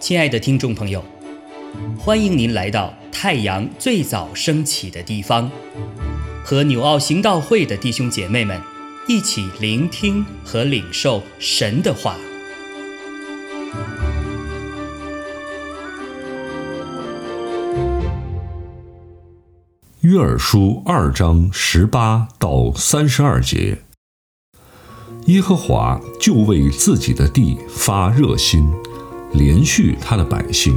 亲爱的听众朋友，欢迎您来到太阳最早升起的地方，和纽奥行道会的弟兄姐妹们一起聆听和领受神的话。约珥书二章十八到三十二节，耶和华就为自己的地发热心。连续他的百姓，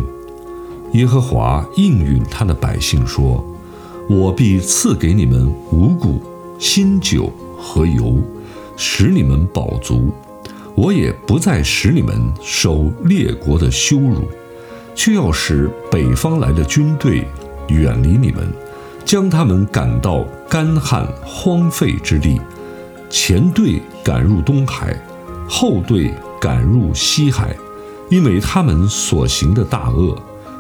耶和华应允他的百姓说：“我必赐给你们五谷、新酒和油，使你们饱足。我也不再使你们受列国的羞辱，却要使北方来的军队远离你们，将他们赶到干旱荒废之地。前队赶入东海，后队赶入西海。”因为他们所行的大恶，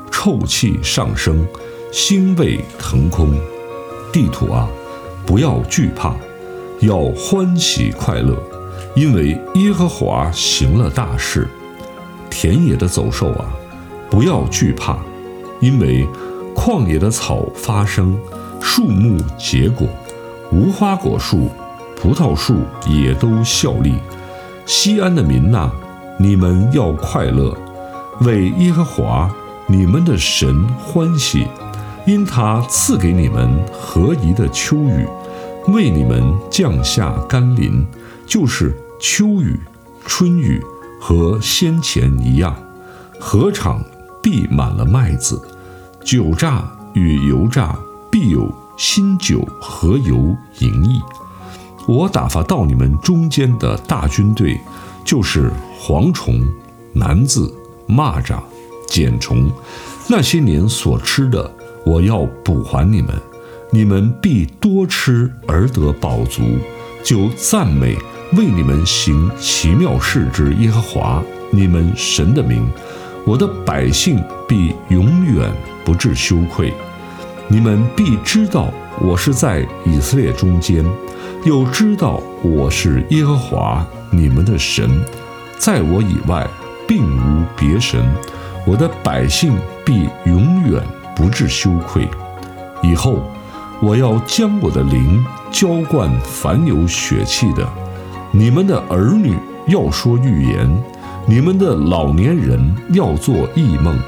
臭气上升，腥味腾空。地土啊，不要惧怕，要欢喜快乐，因为耶和华行了大事。田野的走兽啊，不要惧怕，因为旷野的草发生，树木结果，无花果树、葡萄树也都效力。西安的民呐。你们要快乐，为耶和华你们的神欢喜，因他赐给你们合宜的秋雨，为你们降下甘霖，就是秋雨、春雨和先前一样。禾场必满了麦子，酒榨与油榨必有新酒和油盈溢。我打发到你们中间的大军队。就是蝗虫、南子、蚂蚱、茧虫，那些年所吃的，我要补还你们，你们必多吃而得饱足，就赞美为你们行奇妙事之耶和华你们神的名，我的百姓必永远不至羞愧，你们必知道我是在以色列中间。又知道我是耶和华你们的神，在我以外并无别神，我的百姓必永远不致羞愧。以后我要将我的灵浇灌凡有血气的，你们的儿女要说预言，你们的老年人要做异梦，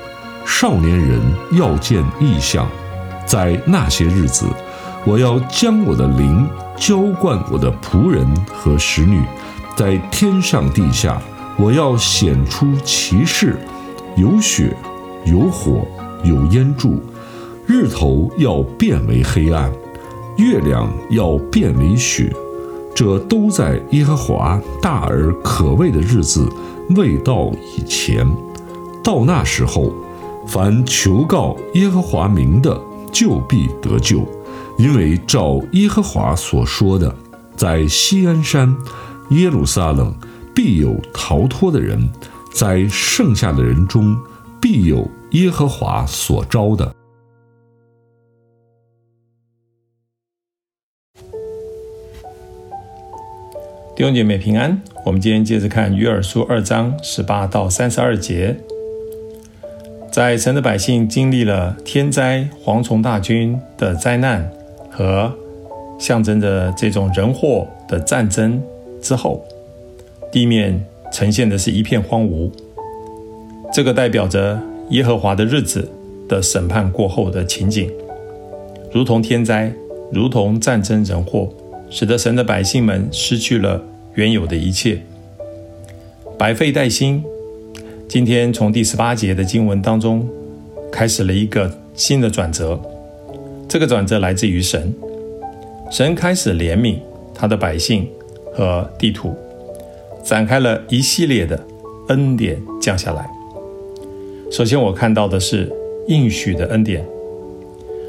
少年人要见异象，在那些日子。我要将我的灵浇灌我的仆人和使女，在天上地下，我要显出奇事，有血，有火，有烟柱，日头要变为黑暗，月亮要变为雪，这都在耶和华大而可畏的日子未到以前。到那时候，凡求告耶和华名的，就必得救。因为照耶和华所说的，在西安山、耶路撒冷必有逃脱的人，在剩下的人中必有耶和华所招的。弟兄姐妹平安，我们今天接着看约珥书二章十八到三十二节，在神的百姓经历了天灾、蝗虫大军的灾难。和象征着这种人祸的战争之后，地面呈现的是一片荒芜。这个代表着耶和华的日子的审判过后的情景，如同天灾，如同战争人祸，使得神的百姓们失去了原有的一切，百废待兴。今天从第十八节的经文当中，开始了一个新的转折。这个转折来自于神，神开始怜悯他的百姓和地图，展开了一系列的恩典降下来。首先，我看到的是应许的恩典。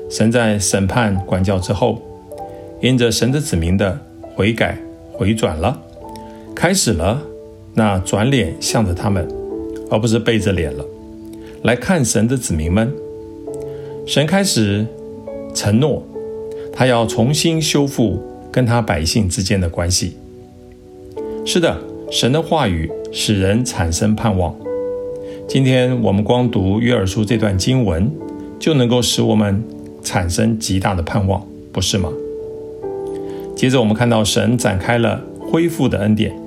神在审判管教之后，因着神的子民的悔改回转了，开始了那转脸向着他们，而不是背着脸了，来看神的子民们。神开始。承诺，他要重新修复跟他百姓之间的关系。是的，神的话语使人产生盼望。今天我们光读约珥书这段经文，就能够使我们产生极大的盼望，不是吗？接着我们看到神展开了恢复的恩典，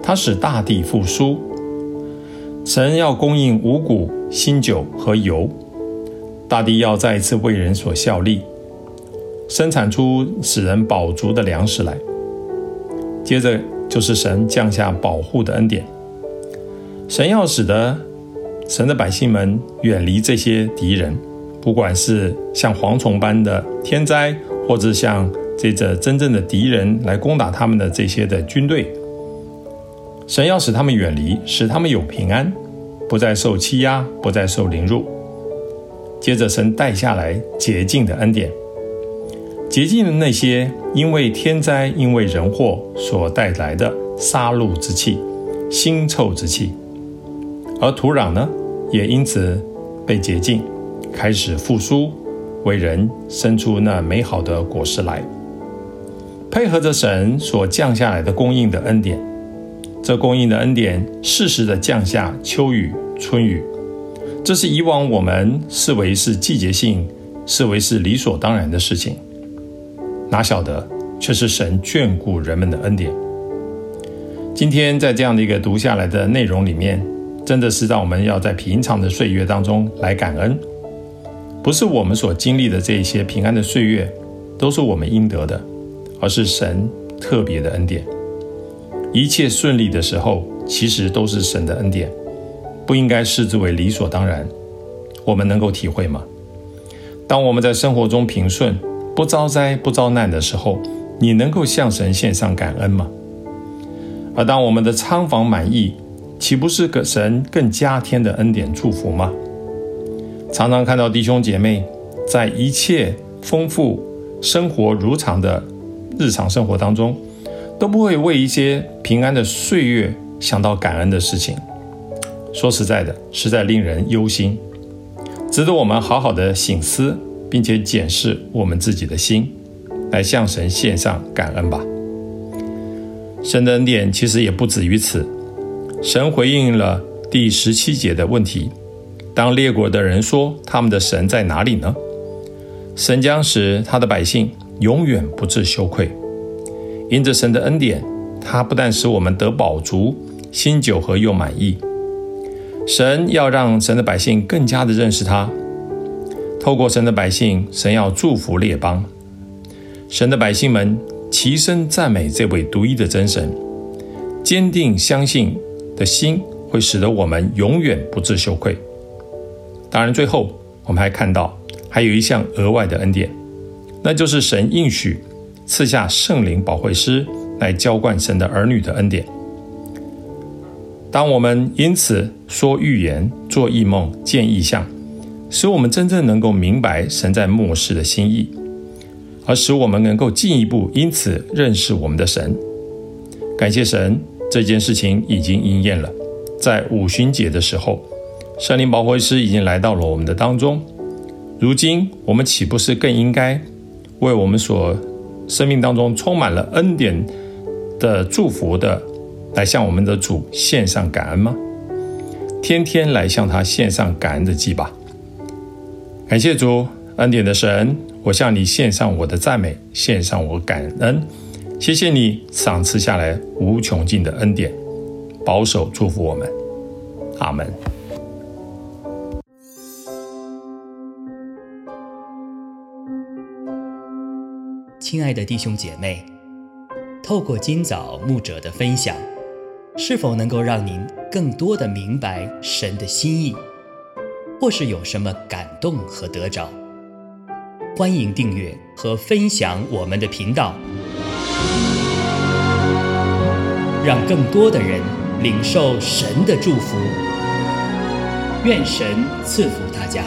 他使大地复苏。神要供应五谷、新酒和油，大地要再一次为人所效力，生产出使人饱足的粮食来。接着就是神降下保护的恩典，神要使得神的百姓们远离这些敌人，不管是像蝗虫般的天灾，或者像这个真正的敌人来攻打他们的这些的军队。神要使他们远离，使他们有平安，不再受欺压，不再受凌辱。接着，神带下来洁净的恩典，洁净的那些因为天灾、因为人祸所带来的杀戮之气、腥臭之气，而土壤呢，也因此被洁净，开始复苏，为人生出那美好的果实来。配合着神所降下来的供应的恩典。这供应的恩典适时的降下秋雨春雨，这是以往我们视为是季节性，视为是理所当然的事情，哪晓得却是神眷顾人们的恩典。今天在这样的一个读下来的内容里面，真的是让我们要在平常的岁月当中来感恩，不是我们所经历的这些平安的岁月都是我们应得的，而是神特别的恩典。一切顺利的时候，其实都是神的恩典，不应该视之为理所当然。我们能够体会吗？当我们在生活中平顺、不遭灾、不遭难的时候，你能够向神献上感恩吗？而当我们的仓房满意，岂不是给神更加添的恩典祝福吗？常常看到弟兄姐妹在一切丰富、生活如常的日常生活当中。都不会为一些平安的岁月想到感恩的事情。说实在的，实在令人忧心，值得我们好好的醒思，并且检视我们自己的心，来向神献上感恩吧。神的恩典其实也不止于此。神回应了第十七节的问题：当列国的人说他们的神在哪里呢？神将使他的百姓永远不致羞愧。因着神的恩典，他不但使我们得饱足、新酒和又满意。神要让神的百姓更加的认识他。透过神的百姓，神要祝福列邦。神的百姓们齐声赞美这位独一的真神，坚定相信的心会使得我们永远不致羞愧。当然，最后我们还看到还有一项额外的恩典，那就是神应许。赐下圣灵保惠师来浇灌神的儿女的恩典。当我们因此说预言、做异梦、见异象，使我们真正能够明白神在末世的心意，而使我们能够进一步因此认识我们的神。感谢神，这件事情已经应验了。在五旬节的时候，圣灵保惠师已经来到了我们的当中。如今，我们岂不是更应该为我们所？生命当中充满了恩典的祝福的，来向我们的主献上感恩吗？天天来向他献上感恩的祭吧。感谢主恩典的神，我向你献上我的赞美，献上我感恩。谢谢你赏赐下来无穷尽的恩典，保守祝福我们。阿门。亲爱的弟兄姐妹，透过今早牧者的分享，是否能够让您更多的明白神的心意，或是有什么感动和得着？欢迎订阅和分享我们的频道，让更多的人领受神的祝福。愿神赐福大家。